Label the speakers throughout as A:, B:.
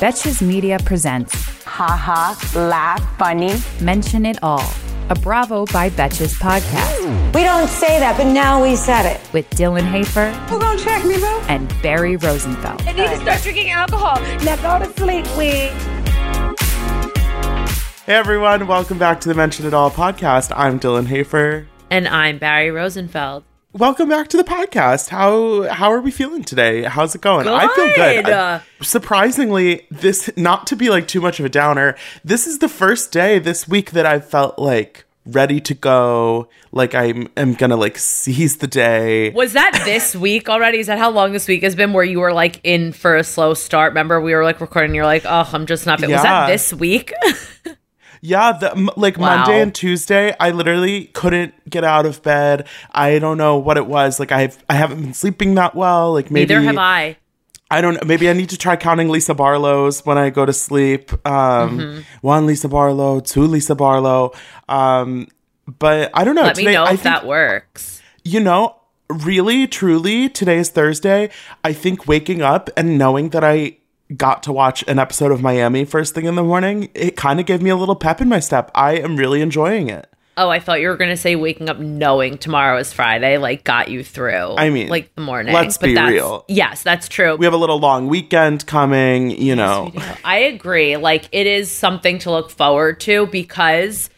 A: Betches Media presents
B: Ha Ha, laugh, funny.
A: Mention It All, a Bravo by Betches podcast
B: We don't say that, but now we said it.
A: with Dylan Hafer
B: Who gonna check me, bro?
A: and Barry Rosenfeld.
B: I need to start drinking alcohol. Now go to sleep, we.
C: Hey everyone, welcome back to the Mention It All podcast. I'm Dylan Hafer.
D: And I'm Barry Rosenfeld.
C: Welcome back to the podcast. How how are we feeling today? How's it going? I feel good.
D: Good.
C: I- surprisingly, this not to be like too much of a downer. This is the first day this week that I felt like ready to go. Like I'm am gonna like seize the day.
D: Was that this week already? Is that how long this week has been where you were like in for a slow start? Remember, we were like recording, you're like, oh, I'm just not. fit. Was that this week?
C: Yeah, the, m- like
D: Wow.
C: Monday and Tuesday, I literally couldn't get out of bed. I don't know what it was. Like I've I haven't been sleeping that well. Like maybe
D: Neither have I.
C: I don't know. Maybe I need to try counting Lisa Barlow's when I go to sleep. Um,
D: Mm-hmm.
C: One Lisa Barlow, two Lisa Barlow. Um, but I don't know.
D: Let me
C: Today,
D: know
C: I
D: if
C: think,
D: that works.
C: You know, really, truly, today is Thursday. I think waking up and knowing that I got to watch an episode of Miami first thing in the morning, it kind of gave me a little pep in my step. I am really enjoying it.
D: Oh, I thought you were gonna say waking up knowing tomorrow is Friday, like got you through.
C: I mean,
D: like the morning.
C: let's be
D: that's-
C: real.
D: Yes, that's true.
C: We have a little long weekend coming, you know.
D: I agree. Like it is something to look forward to because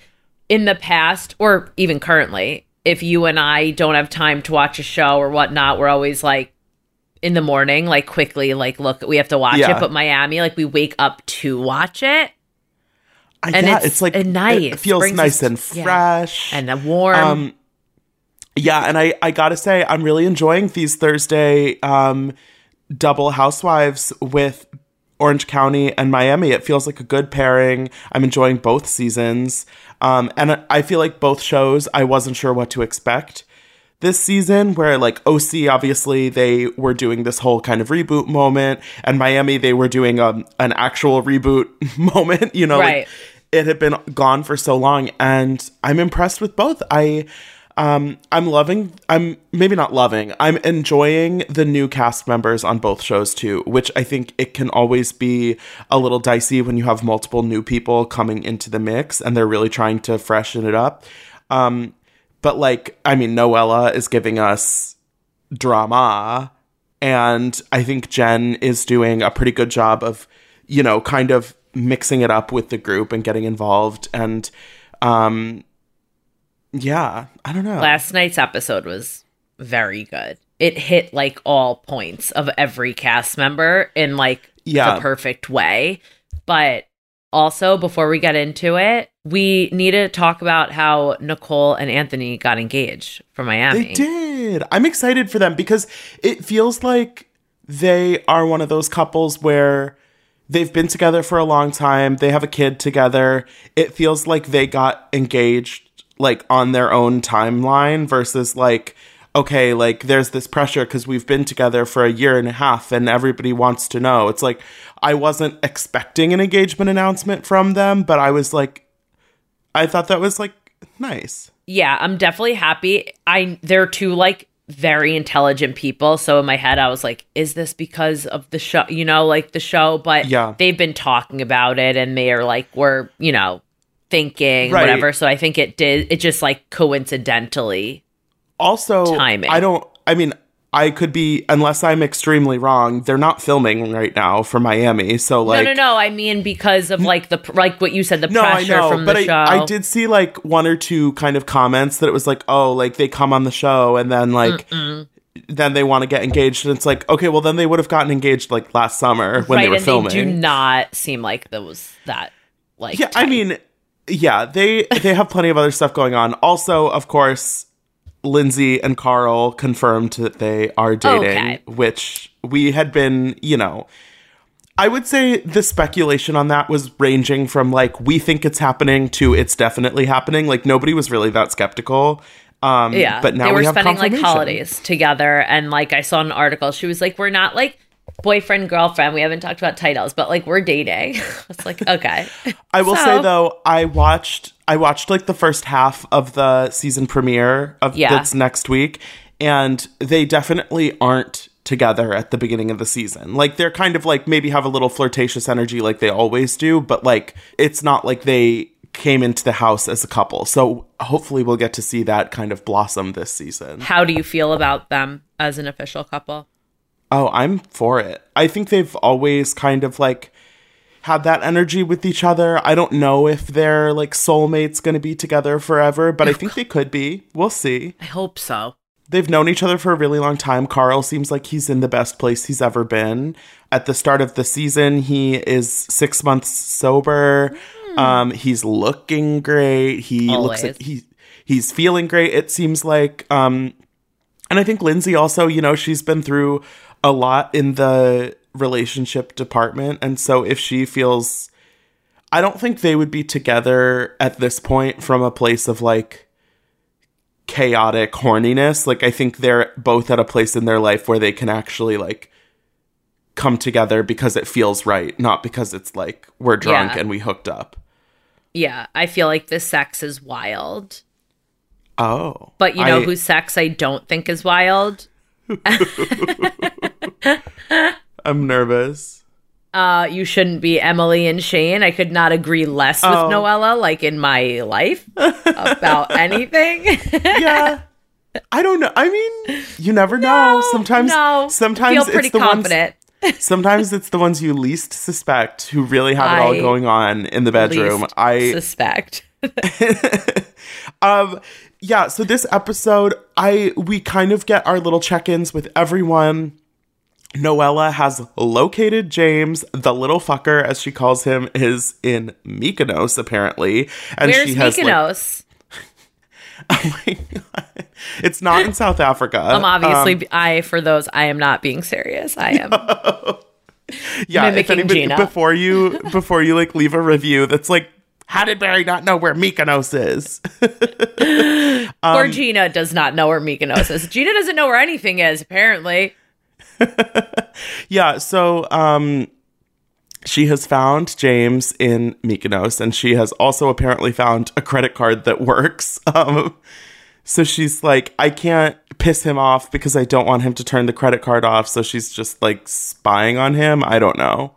D: in the past or even currently, if you and I don't have time to watch a show or whatnot, we're always like in the morning, like quickly, like look, we have to watch
C: Yeah.
D: it. But Miami, like we wake up to watch it
C: I-
D: And
C: yeah,
D: it's
C: it's like
D: nice,
C: It feels
D: brings
C: nice
D: us-
C: and
D: yeah.
C: fresh.
D: and warm.
C: Um, yeah, and I I gotta say I'm really enjoying these Thursday um, double housewives with Orange County and Miami. It feels like a good pairing. I'm enjoying both seasons, um, and I feel like both shows I wasn't sure what to expect this season where like OC obviously they were doing this whole kind of reboot moment. And Miami they were doing um, an actual reboot moment you know like, it had been gone for so long. And I'm impressed with both. I um I'm loving I'm maybe not loving I'm enjoying the new cast members on both shows too which I think it can always be a little dicey when you have multiple new people coming into the mix and they're really trying to freshen it up. Um but like i mean noella is giving us drama and i think jen is doing a pretty good job of you know kind of mixing it up with the group and getting involved and um yeah i don't know
D: Last night's episode was very good. It hit like all points of every cast member in like
C: Yeah.
D: the perfect way. But also, before we get into it, we need to talk about how Nicole and Anthony got engaged for Miami.
C: They did. I'm excited for them because it feels like they are one of those couples where they've been together for a long time. They have a kid together. It feels like they got engaged like on their own timeline versus like okay, like there's this pressure because we've been together for a year and a half and everybody wants to know. It's like I wasn't expecting an engagement announcement from them, but I was like I thought that was like nice.
D: Yeah, I'm definitely happy. I they're two like very intelligent people. So in my head, I was like, is this because of the show? You know, like the show, but
C: Yeah.
D: they've been talking about it and they are like, we're, you know, thinking,
C: Right.
D: whatever. So I think it did, it just like coincidentally.
C: Also
D: Timing.
C: i don't i mean i could be unless i'm extremely wrong they're not filming right now for miami so like
D: no, no, no. I mean, because of like the, like what you said, the
C: no, I
D: pressure
C: know,
D: from
C: but
D: the
C: I,
D: show.
C: I did see like one or two kind of comments that it was like, oh, like they come on the show and then like then they want to get engaged, and it's like, okay, well then they would have gotten engaged like last summer when
D: right.
C: they were filming.
D: they do not seem like there was that, like,
C: yeah, I mean, yeah, they they have plenty of other stuff going on. Also, of course, Lindsay and Carl confirmed that they are dating,
D: Okay.
C: which we had been, you know, I would say the speculation on that was ranging from like we think it's happening to it's definitely happening. Like nobody was really that skeptical. Um,
D: Yeah,
C: but now
D: they were
C: we have
D: spending like holidays together, and like I saw an article, she was like, "We're not like boyfriend girlfriend. We haven't talked about titles, but like we're dating." it's like okay,
C: I will
D: So-
C: say though, I watched I watched like the first half of the season premiere of
D: Yeah.
C: that's next week, and they definitely aren't together at the beginning of the season. Like they're kind of like maybe have a little flirtatious energy like they always do, but like it's not like they came into the house as a couple. So hopefully we'll get to see that kind of blossom this season.
D: how do you feel about them as an official couple?
C: Oh, I'm for it. I think they've always kind of like had that energy with each other. I don't know if they're like soulmates going to be together forever, but I think they could be. We'll see.
D: I hope so.
C: They've known each other for a really long time. Carl seems like he's in the best place he's ever been. At the start of the season, he is six months sober. Um, he's looking great. He looks like he he's feeling great. It seems like. Um, and I think Lindsay also, you know, she's been through a lot in the relationship department, and so if she feels, I don't think they would be together at this point from a place of like chaotic horniness. Like I think they're both at a place in their life where they can actually like come together because it feels right, not because it's like we're drunk
D: Yeah.
C: and we hooked up.
D: Yeah, I feel like the sex is wild,
C: Oh.
D: but you know
C: I-
D: whose sex I don't think is wild?
C: I'm nervous.
D: Uh, you shouldn't be Emily and Shane. I could not agree less with
C: Oh.
D: Noella, like in my life, about anything.
C: Yeah. I don't know. I mean, you never know. Sometimes
D: no,
C: sometimes
D: feel pretty
C: it's the
D: confident.
C: ones sometimes it's the ones you least suspect who really have it all going on in the bedroom. I
D: suspect.
C: um yeah so this episode i we kind of get our little check-ins with everyone noella has located james the little fucker as she calls him is in mykonos apparently and
D: Where's
C: she has like-
D: Mykonos?
C: oh my God. it's not in south africa
D: I'm obviously I for those I am not being serious. I am.
C: yeah if anybody
D: Gina.
C: before you before you like leave a review that's like how did barry not know where mykonos is Um,
D: Poor Gina does not know where Mykonos is. Gina doesn't know where anything is, apparently.
C: Yeah, so um she has found James in Mykonos and she has also apparently found a credit card that works. Um so she's like I can't piss him off because I don't want him to turn the credit card off, so she's just like spying on him. I don't know.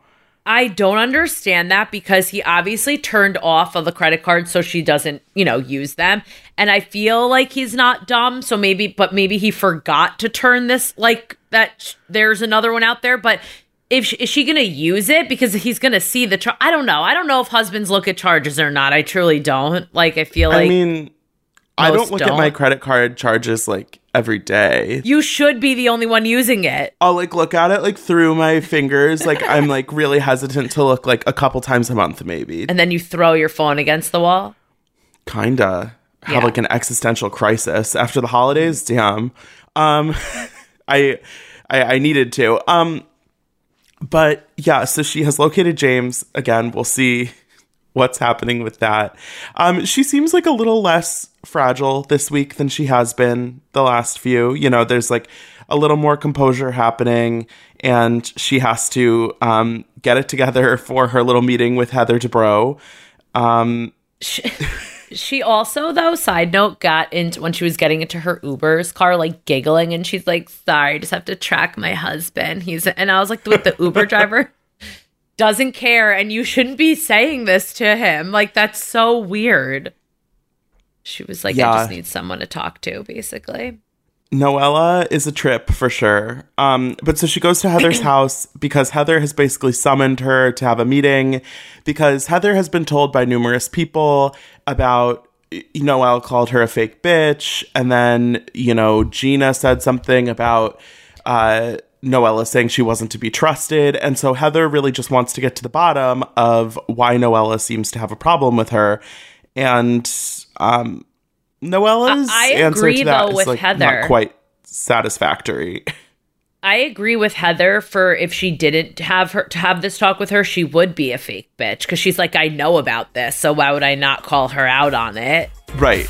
D: I don't understand that because he obviously turned off of the credit card so she doesn't, you know, use them. And I feel like he's not dumb, so maybe but maybe he forgot to turn this like that sh- there's another one out there, but if she, is she going to use it because he's going to see the char- I don't know. I don't know if husbands look at charges or not. I truly don't. Like I feel like
C: I mean I don't look at my credit card charges like every day.
D: you should be the only one using it.
C: I'll like look at it like through my fingers. Like I'm like really hesitant to look like a couple times a month maybe.
D: And then you throw your phone against the wall.
C: kinda have
D: Yeah.
C: like an existential crisis after the holidays. Damn. Um, I, I I needed to. Um, but yeah, so she has located James again. We'll see what's happening with that. Um, she seems like a little less fragile this week than she has been the last few. You know, there's like a little more composure happening, and she has to um, get it together for her little meeting with Heather Dubrow. Um,
D: She also, though, side note, got into when she was getting into her Uber's car, like giggling, and she's like, "Sorry, I just have to track my husband." He's and I was like, with the Uber driver doesn't care, and you shouldn't be saying this to him. Like that's so weird. She was like, "I just need someone to talk to," basically.
C: Noella is a trip for sure. Um, but so she goes to Heather's house because Heather has basically summoned her to have a meeting because Heather has been told by numerous people about Noella called her a fake bitch, and then you know Gina said something about uh, Noella saying she wasn't to be trusted, and so Heather really just wants to get to the bottom of why Noella seems to have a problem with her, and um, Noella's
D: I- I
C: answer
D: agree,
C: to that
D: though,
C: is
D: with
C: like
D: Heather.
C: not quite satisfactory.
D: I agree with Heather for if she didn't have her to have this talk with her, she would be a fake bitch because she's like, I know about this, so why would I not call her out on it?
C: Right.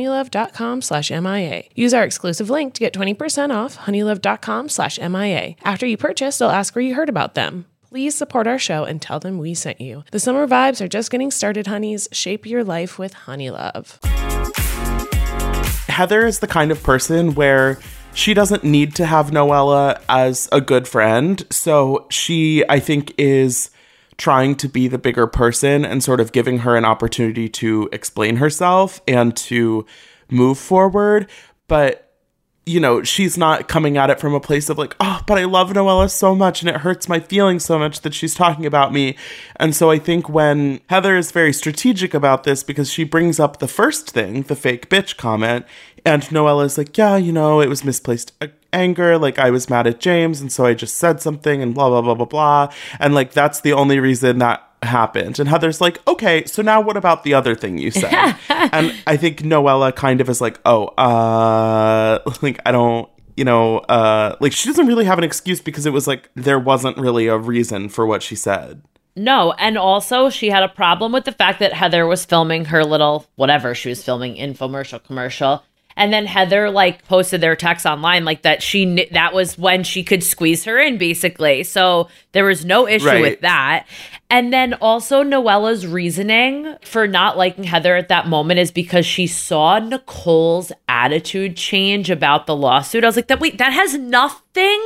E: honeylove.com slash MIA. Use our exclusive link to get 20% off honeylove.com slash MIA. After you purchase, they'll ask where you heard about them. Please support our show and tell them we sent you. The summer vibes are just getting started, honeys. Shape your life with Honeylove.
C: Heather is the kind of person where she doesn't need to have Noella as a good friend. So she, I think, is trying to be the bigger person and sort of giving her an opportunity to explain herself and to move forward. But you know, she's not coming at it from a place of like, oh, but I love Noella so much and it hurts my feelings so much that she's talking about me. And so I think when Heather is very strategic about this because she brings up the first thing, the fake bitch comment, and Noella's like, yeah, you know, it was misplaced anger. Like I was mad at James and so I just said something and blah, blah, blah, blah, blah. And like that's the only reason that happened. And Heather's like, okay, so now what about the other thing you said? and I think Noella kind of is like, oh, uh, like I don't, you know, uh, like she doesn't really have an excuse because it was like there wasn't really a reason for what she said.
D: No, and also she had a problem with the fact that Heather was filming her little whatever she was filming infomercial commercial. And then Heather like posted their text online like that she kn- that was when she could squeeze her in basically. So there was no issue
C: Right.
D: with that. And then also Noella's reasoning for not liking Heather at that moment is because she saw Nicole's attitude change about the lawsuit. I was like that wait, that has nothing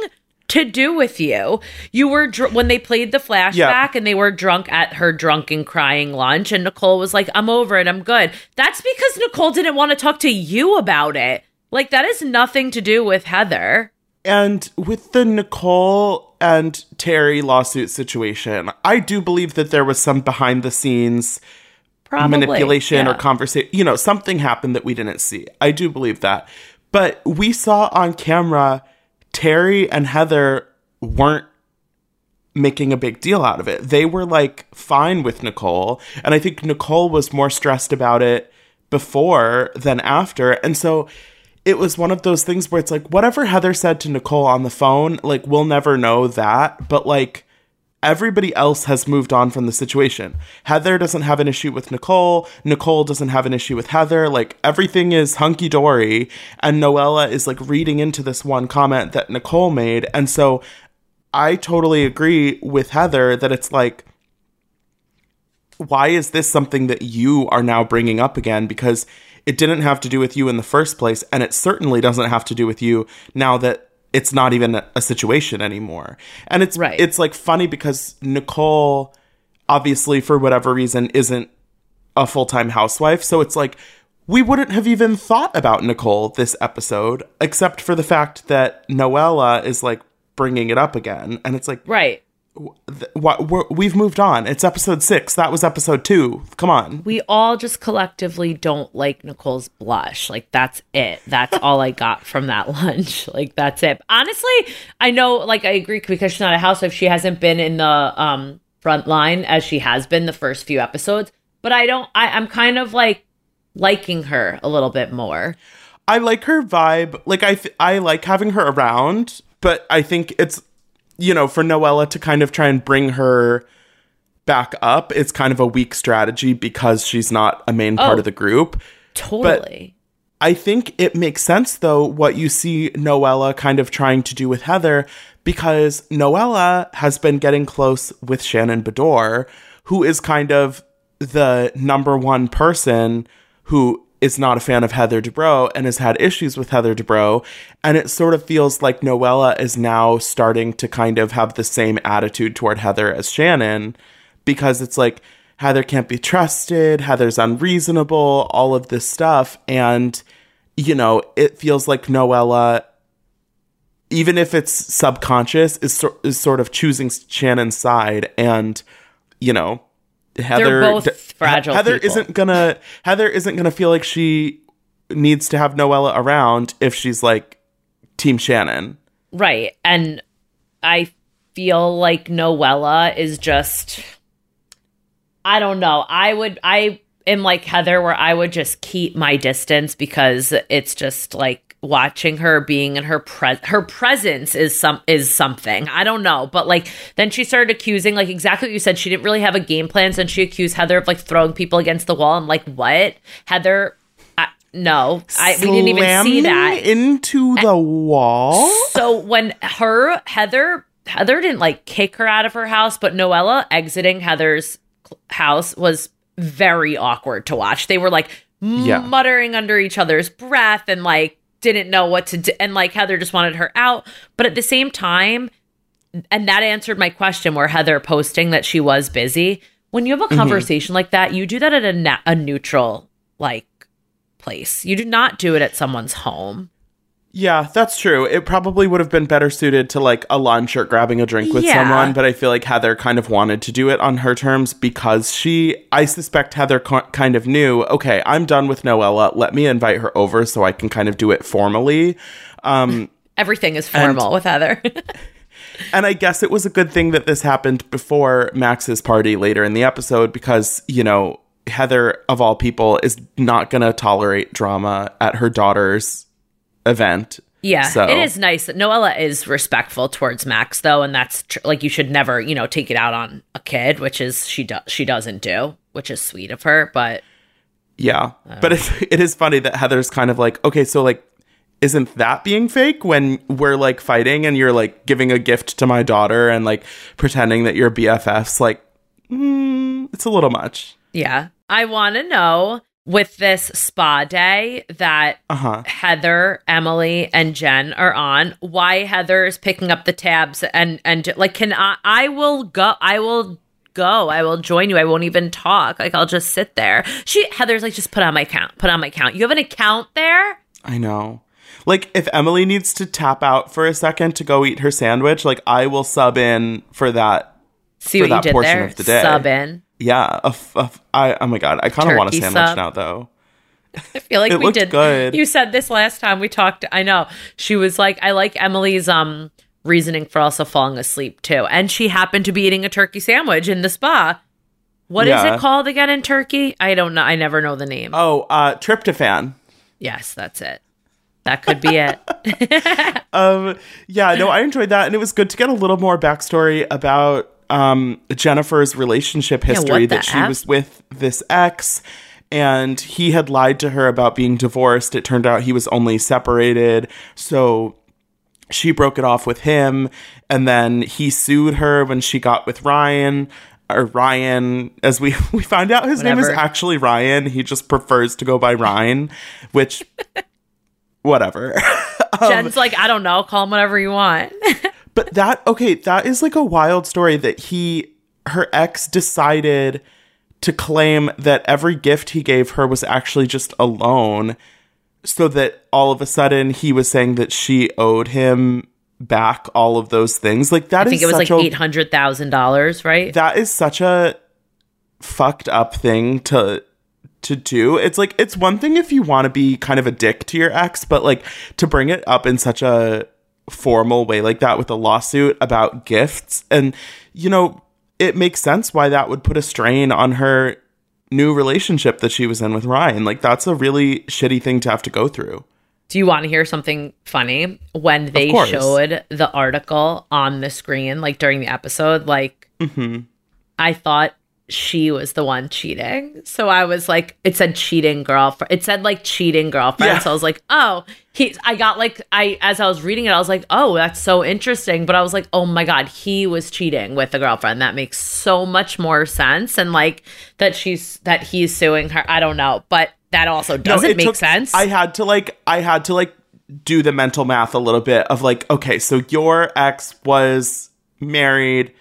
D: to do with you. You were dr- when they played the flashback
C: Yeah.
D: and they were drunk at her drunken crying lunch and Nicole was like, "I'm over it. I'm good." That's because Nicole didn't want to talk to you about it. Like that is nothing to do with Heather.
C: And with the Nicole and Terry lawsuit situation, I do believe that there was some behind the scenes
D: Probably
C: manipulation or conversation. You know, something happened that we didn't see. I do believe that. But we saw on camera Terry and Heather weren't making a big deal out of it. They were like fine with Nicole. And I think Nicole was more stressed about it before than after. And so it was one of those things where it's like whatever Heather said to Nicole on the phone, like we'll never know that, but like everybody else has moved on from the situation. Heather doesn't have an issue with Nicole. Nicole doesn't have an issue with Heather. Like everything is hunky dory. And Noella is like reading into this one comment that Nicole made. And so I totally agree with Heather that it's like, why is this something that you are now bringing up again? Because it didn't have to do with you in the first place. And it certainly doesn't have to do with you now that it's not even a situation anymore. And it's
D: Right.
C: it's like funny because Nicole obviously for whatever reason isn't a full-time housewife, so it's like we wouldn't have even thought about Nicole this episode except for the fact that Noella is like bringing it up again and it's like
D: Right.
C: Th- what we're, we've moved on. It's episode 6. That was episode 2. Come on.
D: We all just collectively don't like Nicole's blush. Like that's it. That's all I got from that lunch. Like that's it. Honestly, I know like I agree because she's not a housewife. She hasn't been in the um front line as she has been the first few episodes. But I don't I, I'm kind of like liking her a little bit more.
C: I like her vibe. Like I th- I like having her around, but I think it's you know, for Noella to kind of try and bring her back up, it's kind of a weak strategy because she's not a main part
D: Oh.
C: of the group.
D: Totally.
C: I think it makes sense though what you see Noella kind of trying to do with Heather because Noella has been getting close with Shannon Beador, who is kind of the number one person who is not a fan of Heather Dubrow and has had issues with Heather Dubrow. And it sort of feels like Noella is now starting to kind of have the same attitude toward Heather as Shannon because it's like Heather can't be trusted, Heather's unreasonable, all of this stuff. And, you know, it feels like Noella, even if it's subconscious, is, sor- is sort of choosing Shannon's side. And, you know, Heather
D: both fragile
C: Heather
D: people.
C: isn't gonna Heather isn't gonna feel like she needs to have Noella around if she's like Team Shannon.
D: Right. And I feel like Noella is just I don't know. I would I am like Heather where I would just keep my distance because it's just like watching her being in her pres her presence is some is something. I don't know. But like then she started accusing like exactly what you said. She didn't really have a game plan. So she accused Heather of like throwing people against the wall. I'm like, what? Heather I, no, I we didn't even see that.
C: into the wall.
D: So when her Heather Heather didn't like kick her out of her house, but Noella exiting Heather's house was very awkward to watch. They were like
C: Yeah.
D: muttering under each other's breath and like didn't know what to do and like Heather just wanted her out. But at the same time, and that answered my question where Heather posting that she was busy. When you have a
C: Mm-hmm.
D: conversation like that, you do that at a, na- a neutral like place. You do not do it at someone's home.
C: Yeah, that's true. It probably would have been better suited to like a lunch or grabbing a drink with
D: Yeah.
C: someone, but I feel like Heather kind of wanted to do it on her terms because she, I suspect Heather co- kind of knew, okay, I'm done with Noella. Let me invite her over so I can kind of do it formally. Um,
D: Everything is formal with Heather.
C: and I guess it was a good thing that this happened before Max's party later in the episode because, you know, Heather, of all people, is not going to tolerate drama at her daughter's event.
D: Yeah,
C: So-
D: it is nice that Noella is respectful towards Max, though, and that's tr- like you should never, you know, take it out on a kid, which is she does she doesn't do, which is sweet of her. But
C: Yeah. But it's, it is funny that Heather's kind of like, okay, so like, isn't that being fake when we're like fighting and you're like giving a gift to my daughter and like pretending that you're BFFs? Like, mm, it's a little much.
D: yeah, I want to know with this spa day that
C: Uh huh.
D: Heather, Emily, and Jen are on, why Heather is picking up the tabs and and like, can I? I will go. I will. Go. I will join you. I won't even talk. Like I'll just sit there. She Heather's like, just put on my account. Put on my account. You have an account there?
C: I know. Like, if Emily needs to tap out for a second to go eat her sandwich, like, I will sub in for that.
D: See
C: For
D: what you did
C: portion
D: there.
C: of the day.
D: Sub in.
C: Yeah. A f- a f- I, oh my God. I kind of want a sandwich
D: sub.
C: now, though.
D: I feel like we did.
C: good.
D: You said this last time we talked. I know she was like, I like Emily's um reasoning for also falling asleep too, and she happened to be eating a turkey sandwich in the spa. What is
C: Yeah.
D: it called again in Turkey? I don't know. I never know the name.
C: Oh, uh, tryptophan.
D: Yes, that's it. That could be it.
C: um yeah no i enjoyed that and it was good to get a little more backstory about um, Jennifer's relationship history
D: the
C: that she was with this ex and he had lied to her about being divorced. It turned out he was only separated. So she broke it off with him and then he sued her when she got with Ryan or Ryan as we we find out his name is actually Ryan. He just prefers to go by Ryan, which whatever.
D: Jen's like, I don't know, call him whatever you want.
C: But that okay, that is like a wild story that he her ex decided to claim that every gift he gave her was actually just a loan so that all of a sudden he was saying that she owed him back all of those things. Like that
D: I think it was like eight hundred thousand dollars, right?
C: that is such a fucked up thing to to do. It's like it's one thing if you want to be kind of a dick to your ex, but like to bring it up in such a formal way like that with a lawsuit about gifts and you know, it makes sense why that would put a strain on her new relationship that she was in with Ryan. Like that's a really shitty thing to have to go through.
D: Do you want to hear something funny? When they showed the article on the screen, like during the episode, like
C: Mm-hmm.
D: I thought she was the one cheating. So I was like, it said cheating girlfriend. It said like cheating girlfriend.
C: Yeah.
D: So I was like, oh, he. I got like I as I was reading it, I was like, oh, that's so interesting. But I was like, oh my god, he was cheating with a girlfriend. That makes so much more sense. And like that she's that he's suing her. I don't know, but that also doesn't
C: it
D: make
C: took-
D: sense.
C: I had to like I had to like do the mental math a little bit of like, okay, so your ex was married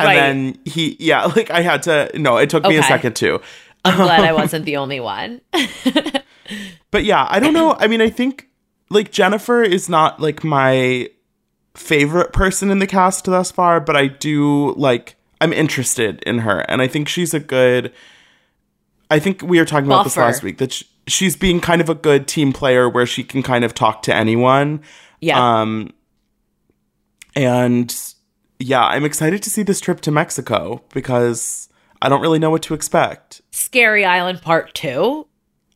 C: and then he yeah, like I had to no, it took me a second too.
D: I'm glad I wasn't the only one.
C: But yeah, I don't know. I mean, I think like Jennifer is not like my favorite person in the cast thus far, but I do like I'm interested in her and I think she's a good I think we were talking about this last week that sh- she's being kind of a good team player where she can kind of talk to anyone.
D: Yeah.
C: Um and yeah, I'm excited to see this trip to Mexico because I don't really know what to expect.
D: Scary Island Part Two.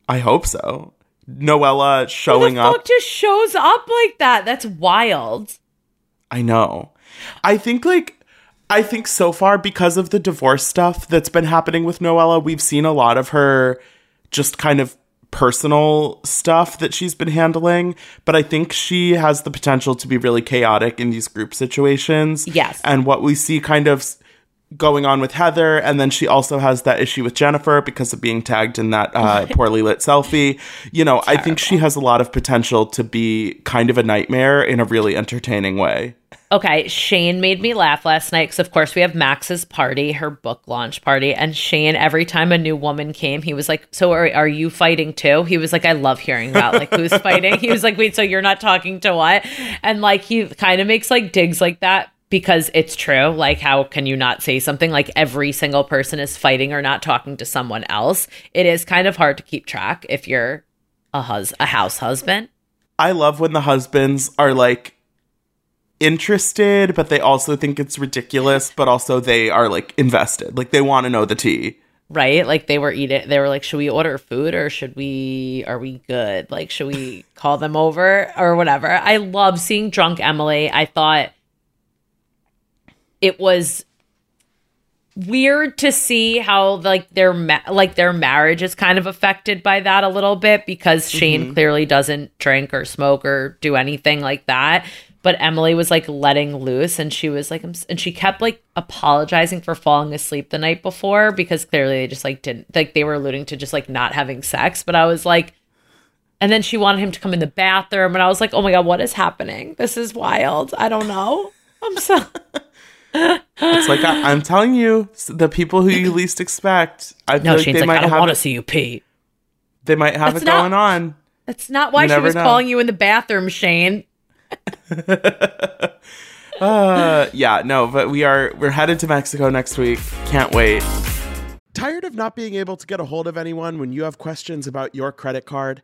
C: I hope so. Noella
D: Who
C: showing
D: the
C: up.
D: fuck just shows up like that? That's wild.
C: I know. I think like I think so far because of the divorce stuff that's been happening with Noella, we've seen a lot of her just kind of personal stuff that she's been handling, but I think she has the potential to be really chaotic in these group situations.
D: Yes.
C: And what we see kind of going on with Heather and then she also has that issue with Jennifer because of being tagged in that uh, poorly lit selfie. You know, I think she has a lot of potential to be kind of a nightmare in a really entertaining way.
D: Okay, Shane made me laugh last night because, of course, we have Max's party, her book launch party, and Shane. Every time a new woman came, he was like, "So are, are you fighting too?" He was like, "I love hearing about like who's fighting." He was like, "Wait, so you're not talking to what?" And like he kind of makes like digs like that because it's true. Like, how can you not say something like every single person is fighting or not talking to someone else? It is kind of hard to keep track if you're a hus a house husband.
C: I love when the husbands are like interested, but they also think it's ridiculous, but also they are like invested. Like they want to know the tea.
D: right? Like they were eating, they were like, should we order food or should we, are we good? Like, should we call them over or whatever? I love seeing drunk Emily. I thought it was weird to see how like their ma- like their marriage is kind of affected by that a little bit because mm-hmm. Shane clearly doesn't drink or smoke or do anything like that. But Emily was like letting loose and she was like I'm s- and she kept like apologizing for falling asleep the night before because clearly they just like didn't like they were alluding to just like not having sex. But I was like and then she wanted him to come in the bathroom and I was like oh my god what is happening? This is wild. I don't know. I'm so
C: It's like I, I'm telling you, the people who you least expect. I feel
D: no
C: like
D: Shane's
C: they
D: like
C: might
D: I don't want to see you pee
C: they might have
D: That's
C: it
D: not-
C: going on.
D: That's not why
C: You
D: she was
C: know.
D: calling you in the bathroom, Shane.
C: Uh, yeah, no, but we are we're headed to Mexico next week. Can't wait.
F: Tired of not being able to get a hold of anyone when you have questions about your credit card?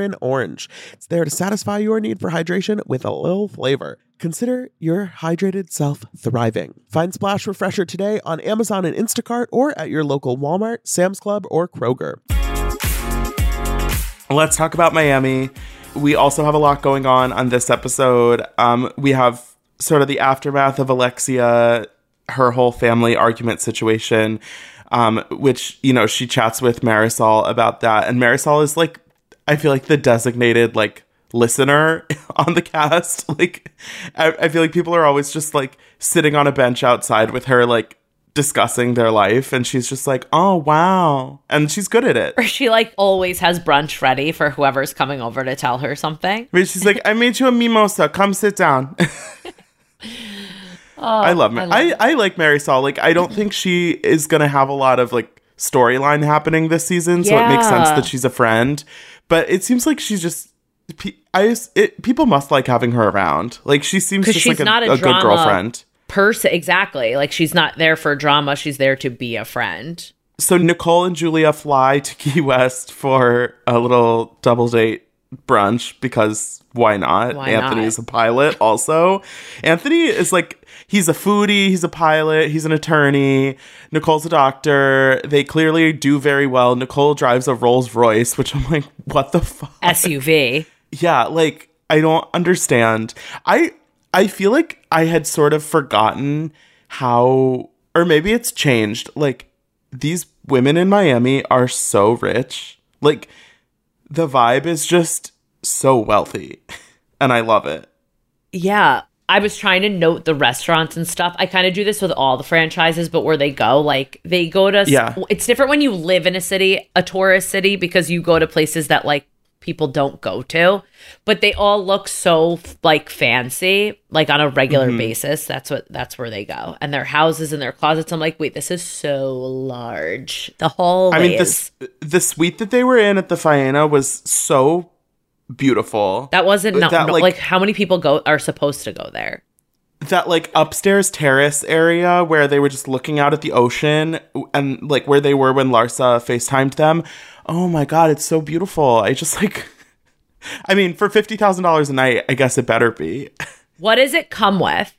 F: orange. It's there to satisfy your need for hydration with a little flavor. Consider your hydrated self thriving. Find Splash Refresher today on Amazon and Instacart or at your local Walmart, Sam's Club, or Kroger.
C: Let's talk about Miami. We also have a lot going on on this episode. Um, we have sort of the aftermath of Alexia, her whole family argument situation, um, which, you know, she chats with Marysol about that. And Marysol is like, I feel like the designated, like, listener on the cast. Like, I, I feel like people are always just like sitting on a bench outside with her, like, discussing their life and she's just like oh wow and she's good at it
D: Or she like always has brunch ready for whoever's coming over to tell her something.
C: But she's like, I made you a mimosa. Come sit down. Oh, I love Mar- I, I, like Marysol. Like, I don't think she is gonna have a lot of like storyline happening this season, so it makes sense that she's a friend. But it seems like she's just. I just, it, people must like having her around. Like she seems just
D: she's
C: like a,
D: not a
C: a good girlfriend.
D: Person exactly. Like she's not there for drama, she's there to be a friend.
C: So Nicole and Julia fly to Key West for a little double date brunch because why not?
D: Why
C: Anthony's
D: not?
C: a pilot also. Anthony is like he's a foodie, he's a pilot, he's an attorney. Nicole's a doctor. They clearly do very well. Nicole drives a Rolls Royce, which I'm like, what the fuck?
D: SUV.
C: yeah like i don't understand i i feel like i had sort of forgotten how or maybe it's changed like these women in miami are so rich like the vibe is just so wealthy and i love it
D: Yeah. I was trying to note the restaurants and stuff. I kind of do this with all the franchises, but where they go, like they go to
C: Yeah.
D: it's different when you live in a city, a tourist city because you go to places that like people don't go to, but they all look so like fancy, like on a regular
C: Mm-hmm.
D: basis. That's what that's where they go. And their houses and their closets. I'm like, "Wait, this is so large." The hallways.
C: i mean this the suite that they were in at the faena was so beautiful
D: that wasn't not,
C: that,
D: like,
C: like-
D: how many people go are supposed to go there?
C: that like upstairs terrace area where they were just looking out at the ocean and like where they were when Larsa FaceTimed them. Oh my god, it's so beautiful. I just like I mean, for fifty thousand dollars a night, I guess it better be.
D: What does it come with?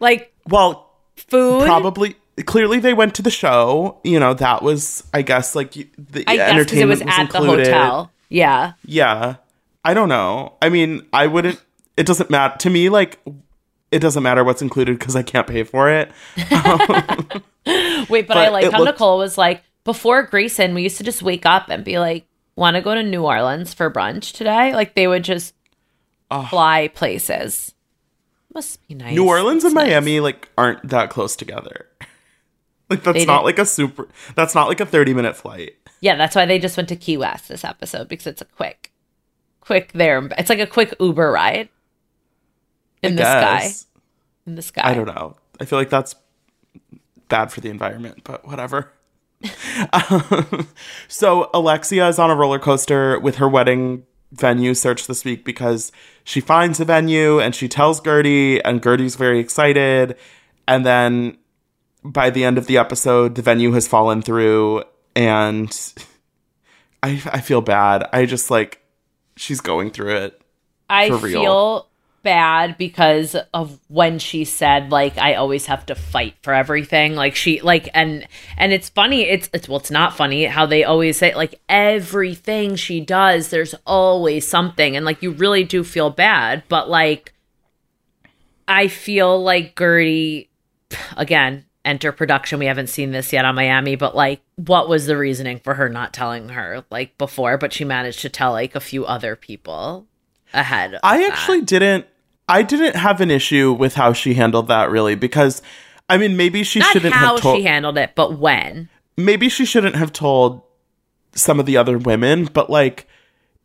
D: Like
C: Well,
D: food?
C: probably clearly they went to the show. You know, that was I guess like the
D: I guess because it
C: entertainment
D: was,
C: was
D: at the
C: included.
D: hotel. Yeah.
C: Yeah. I don't know. I mean, I wouldn't it doesn't matter to me like it doesn't matter what's included because I can't pay for it.
D: Wait, but, I like how
C: looked-
D: Nicole was like, before Grayson, we used to just wake up and be like, want to go to New Orleans for brunch today? Like they would just fly places. Must be nice.
C: New Orleans and
D: nice.
C: Miami like aren't that close together. Like that's
D: They
C: not
D: didn't-
C: like a super that's not like a 30 minute flight.
D: Yeah, that's why they just went to Key West this episode because it's a quick, quick there. It's like a quick Uber ride in
C: I
D: the sky. In the sky.
C: I don't know. I feel like that's bad for the environment, but whatever. Um, so Alexia is on a roller coaster with her wedding venue search this week because she finds a venue and she tells Guerdy, and Guerdy's very excited. And then by the end of the episode, the venue has fallen through, and I I feel bad. I just like she's going through it.
D: I
C: for real.
D: feel bad because of when she said like I always have to fight for everything. Like she like and and it's funny. It's it's well, it's not funny how they always say like everything she does, there's always something, and like you really do feel bad. But like, I feel like Guerdy again enter production. We haven't seen this yet on Miami, but like, what was the reasoning for her not telling her like before? But she managed to tell like a few other people ahead. of
C: I
D: that.
C: actually didn't. I didn't have an issue with how she handled that really because, I mean, maybe she
D: not
C: shouldn't
D: how
C: have told.
D: she handled it, but when.
C: maybe she shouldn't have told some of the other women, but like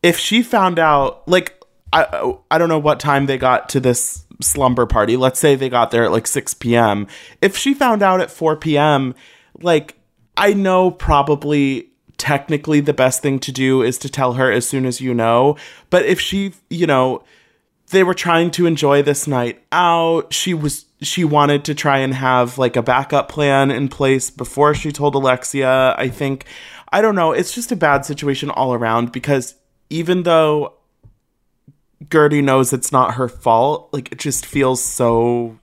C: if she found out like I I don't know what time they got to this slumber party. Let's say they got there at like 6 p.m. If she found out at 4 p.m., like I know probably technically the best thing to do is to tell her as soon as you know, but if she, you know, they were trying to enjoy this night out. She was she wanted to try and have like a backup plan in place before she told Alexia. I think I don't know, it's just a bad situation all around because even though Guerdy knows it's not her fault, like it just feels so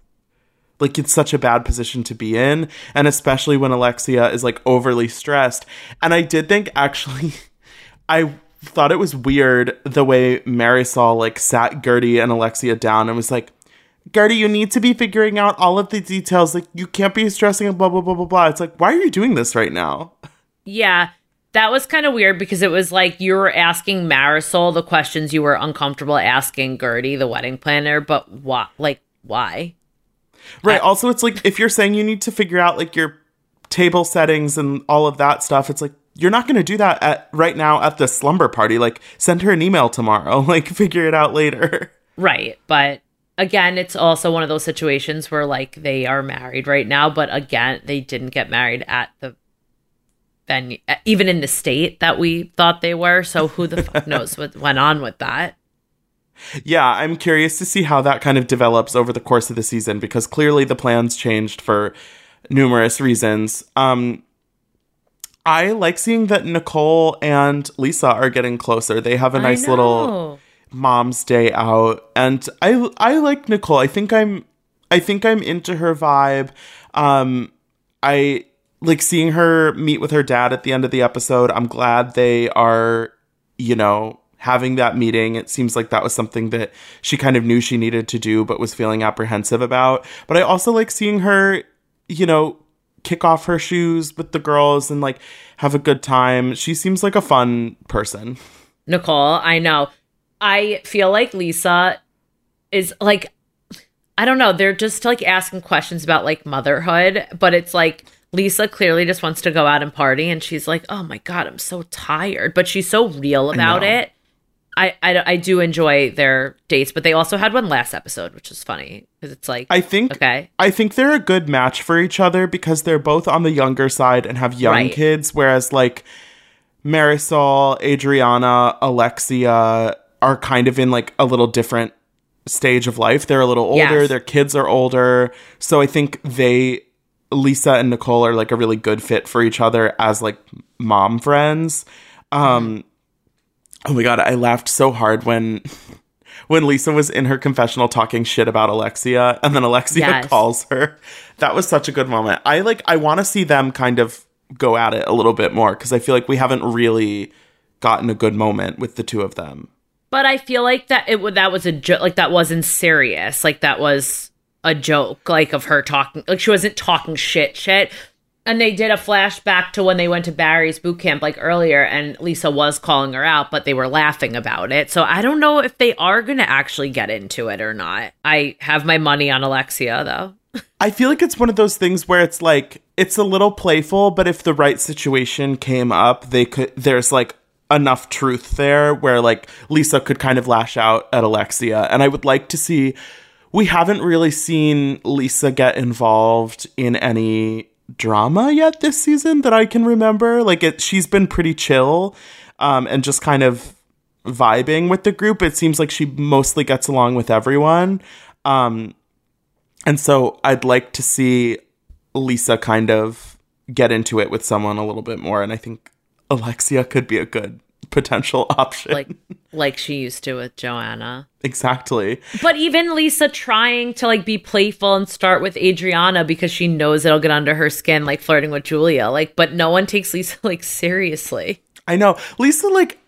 C: like it's such a bad position to be in and especially when Alexia is like overly stressed. And I did think actually I thought it was weird the way Marysol like sat Guerdy and Alexia down and was like, Guerdy, you need to be figuring out all of the details. Like, you can't be stressing and blah, blah, blah, blah, blah. It's like, why are you doing this right now?
D: Yeah, that was kind of weird because it was like you were asking Marysol the questions you were uncomfortable asking Guerdy, the wedding planner, but why? Like, why?
C: Right. also, it's like, if you're saying you need to figure out like your table settings and all of that stuff, it's like, you're not going to do that at right now at the slumber party. Like, send her an email tomorrow. Like, figure it out later.
D: Right. But again, it's also one of those situations where like they are married right now, but again, they didn't get married at the venue, even in the state that we thought they were. So who the fuck knows what went on with that?
C: Yeah, I'm curious to see how that kind of develops over the course of the season because clearly the plans changed for numerous reasons. Um I like seeing that Nicole and Lisa are getting closer. They have a nice little mom's day out and I I like Nicole. I think I'm I think I'm into her vibe. Um I like seeing her meet with her dad at the end of the episode. I'm glad they are, you know, having that meeting. It seems like that was something that she kind of knew she needed to do but was feeling apprehensive about. But I also like seeing her, you know, kick off her shoes with the girls and like have a good time. She seems like a fun person.
D: Nicole, I know. I feel like Lisa is like I don't know, they're just like asking questions about like motherhood, but it's like Lisa clearly just wants to go out and party and she's like, "Oh my god, I'm so tired." But she's so real about it. I, I I do enjoy their dates, but they also had one last episode, which is funny because it's like
C: I think
D: okay.
C: I think they're a good match for each other because they're both on the younger side and have young
D: Right.
C: kids, whereas like Marysol, Adriana, Alexia are kind of in like a little different stage of life. They're a little older,
D: Yes.
C: their kids are older. So I think they Lisa and Nicole are like a really good fit for each other as like mom friends. Um Oh my god, I laughed so hard when when Lisa was in her confessional talking shit about Alexia and then Alexia
D: Yes.
C: calls her. That was such a good moment. I like I want to see them kind of go at it a little bit more cuz I feel like we haven't really gotten a good moment with the two of them.
D: But I feel like that it that was a joke. Like that wasn't serious. Like that was a joke. Like of her talking. Like she wasn't talking shit. Shit. And they did a flashback to when they went to Barry's boot camp like earlier, and Lisa was calling her out, but they were laughing about it. So I don't know if they are going to actually get into it or not. I have my money on Alexia though.
C: I feel like it's one of those things where it's like it's a little playful, but if the right situation came up, they could there's like enough truth there where like Lisa could kind of lash out at Alexia. And I would like to see we haven't really seen Lisa get involved in any drama yet this season that I can remember. Like it she's been pretty chill um and just kind of vibing with the group. It seems like she mostly gets along with everyone. Um and so I'd like to see Lisa kind of get into it with someone a little bit more. And I think Alexia could be a good potential option.
D: like like she used to with Joanna.
C: exactly.
D: But even Lisa trying to like be playful and start with Adriana because she knows it'll get under her skin, like flirting with Julia. Like, but no one takes Lisa like seriously.
C: I know. Lisa like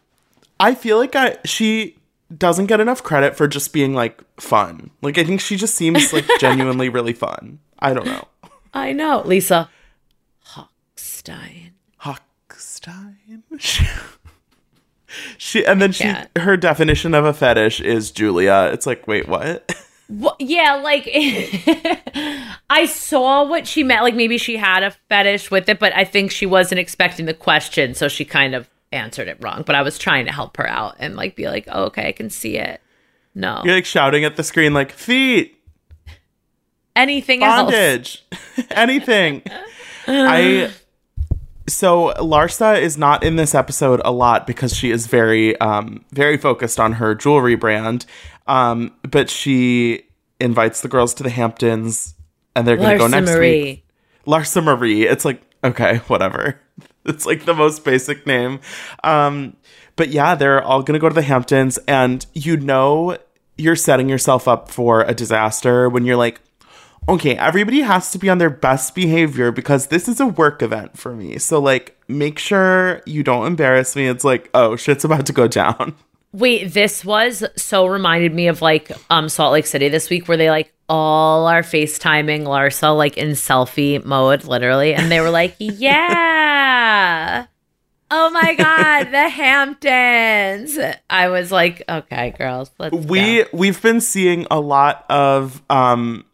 C: I feel like I she doesn't get enough credit for just being like fun. Like I think she just seems like genuinely really fun. I don't know.
D: I know. Lisa Hochstein.
C: Hochstein. she and then she her definition of a fetish is Julia. It's like, wait, what?
D: Well, yeah, like I saw what she meant. Like maybe she had a fetish with it, but I think she wasn't expecting the question, so she kind of answered it wrong. But I was trying to help her out and like be like, oh, okay, I can see it. No,
C: You're like shouting at the screen like feet,
D: anything
C: bondage, anything. I so Larsa is not in this episode a lot because she is very um very focused on her jewelry brand. Um but she invites the girls to the Hamptons and they're going to go next
D: Marie.
C: week. Larsa Marie. It's like okay, whatever. It's like the most basic name. Um but yeah, they're all going to go to the Hamptons and you know you're setting yourself up for a disaster when you're like okay, everybody has to be on their best behavior because this is a work event for me. So like make sure you don't embarrass me. It's like, oh, shit's about to go down.
D: Wait, this was so reminded me of like um Salt Lake City this week where they like all are FaceTiming Larsa like in selfie mode, literally, and they were like, Yeah. Oh my god, the Hamptons. I was like, okay, girls, let's
C: We
D: go.
C: we've been seeing a lot of um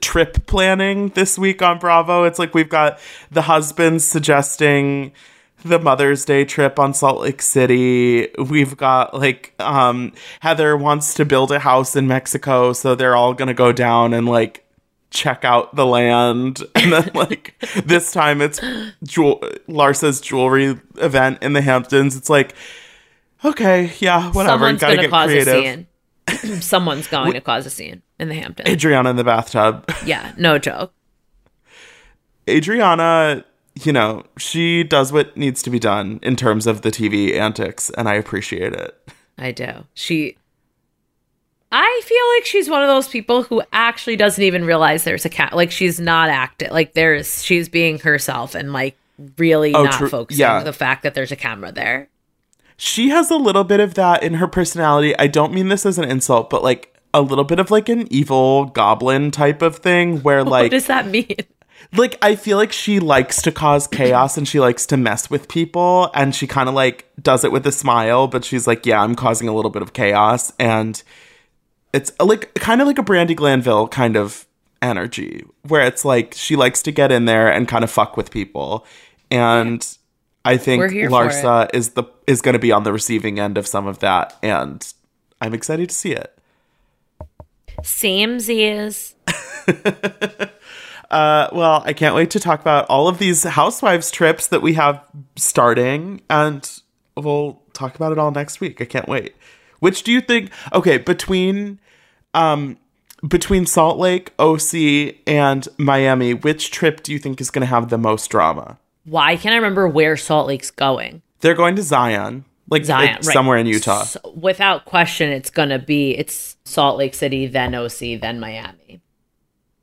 C: trip planning this week on Bravo. It's like we've got the husbands suggesting the Mother's Day trip on Salt Lake City. We've got like um Heather wants to build a house in Mexico, so they're all going to go down and like check out the land. And then like this time it's jewel- Larsa's jewelry event in the Hamptons. It's like okay, yeah, whatever.
D: Someone's
C: Gotta
D: gonna
C: get creative.
D: Someone's going to cause a scene in the Hamptons.
C: Adriana in the bathtub.
D: yeah, no joke.
C: Adriana, you know, she does what needs to be done in terms of the TV antics, and I appreciate it.
D: I do. She I feel like she's one of those people who actually doesn't even realize there's a cat. Like she's not acting. Like there's she's being herself and like really
C: Oh,
D: not
C: true.
D: focusing
C: Yeah.
D: on the fact that there's a camera there.
C: She has a little bit of that in her personality. I don't mean this as an insult, but like a little bit of like an evil goblin type of thing where like.
D: what does that mean?
C: like I feel like she likes to cause chaos and she likes to mess with people and she kind of like does it with a smile, but she's like, yeah, I'm causing a little bit of chaos and it's like kind of like a Brandi Glanville kind of energy where it's like she likes to get in there and kind of fuck with people. And I think
D: We're here for
C: Larsa is the is going to be on the receiving end of some of that and I'm excited to see it.
D: Seems is
C: Uh, well, I can't wait to talk about all of these housewives trips that we have starting, and we'll talk about it all next week. I can't wait. Which do you think? Okay, between um between Salt Lake, OC, and Miami, which trip do you think is going to have the most drama?
D: Why can't I remember where Salt Lake's going?
C: They're going to Zion, like
D: Zion,
C: it's
D: right.
C: somewhere in Utah.
D: S- without question, it's gonna be it's Salt Lake City, then OC, then Miami.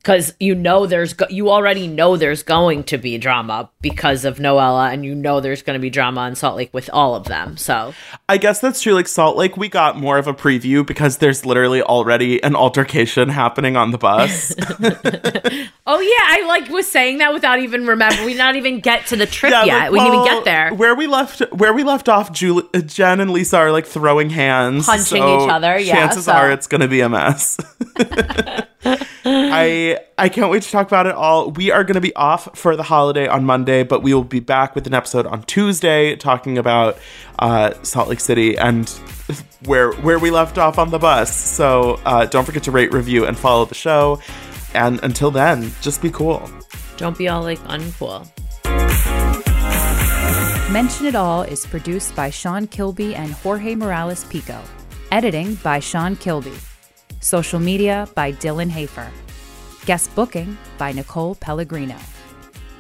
D: Because you know there's go- you already know there's going to be drama because of Noella, and you know there's going to be drama in Salt Lake with all of them. So
C: I guess that's true. Like Salt Lake, we got more of a preview because there's literally already an altercation happening on the bus.
D: Oh yeah, I like was saying that without even remember. We not even get to the trip yet.
C: like,
D: we didn't even get there.
C: Where we left, where we left off, Jul- Jen and Lisa are like throwing hands,
D: Punching
C: so
D: each other, yeah,
C: Chances
D: so-
C: are it's gonna be a mess. I I can't wait to talk about it all. We are gonna be off for the holiday on Monday, but we will be back with an episode on Tuesday talking about uh, Salt Lake City and where where we left off on the bus. So uh, don't forget to rate, review, and follow the show. And until then, just be cool.
D: Don't be all like uncool.
A: Mention It All is produced by Sean Kilby and Jorge Morales Pico. Editing by Sean Kilby. Social media by Dylan Hafer. Guest booking by Nicole Pellegrino.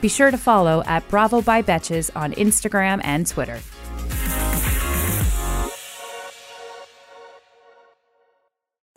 A: Be sure to follow at Bravo by Betches on Instagram and Twitter.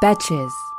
A: Betches.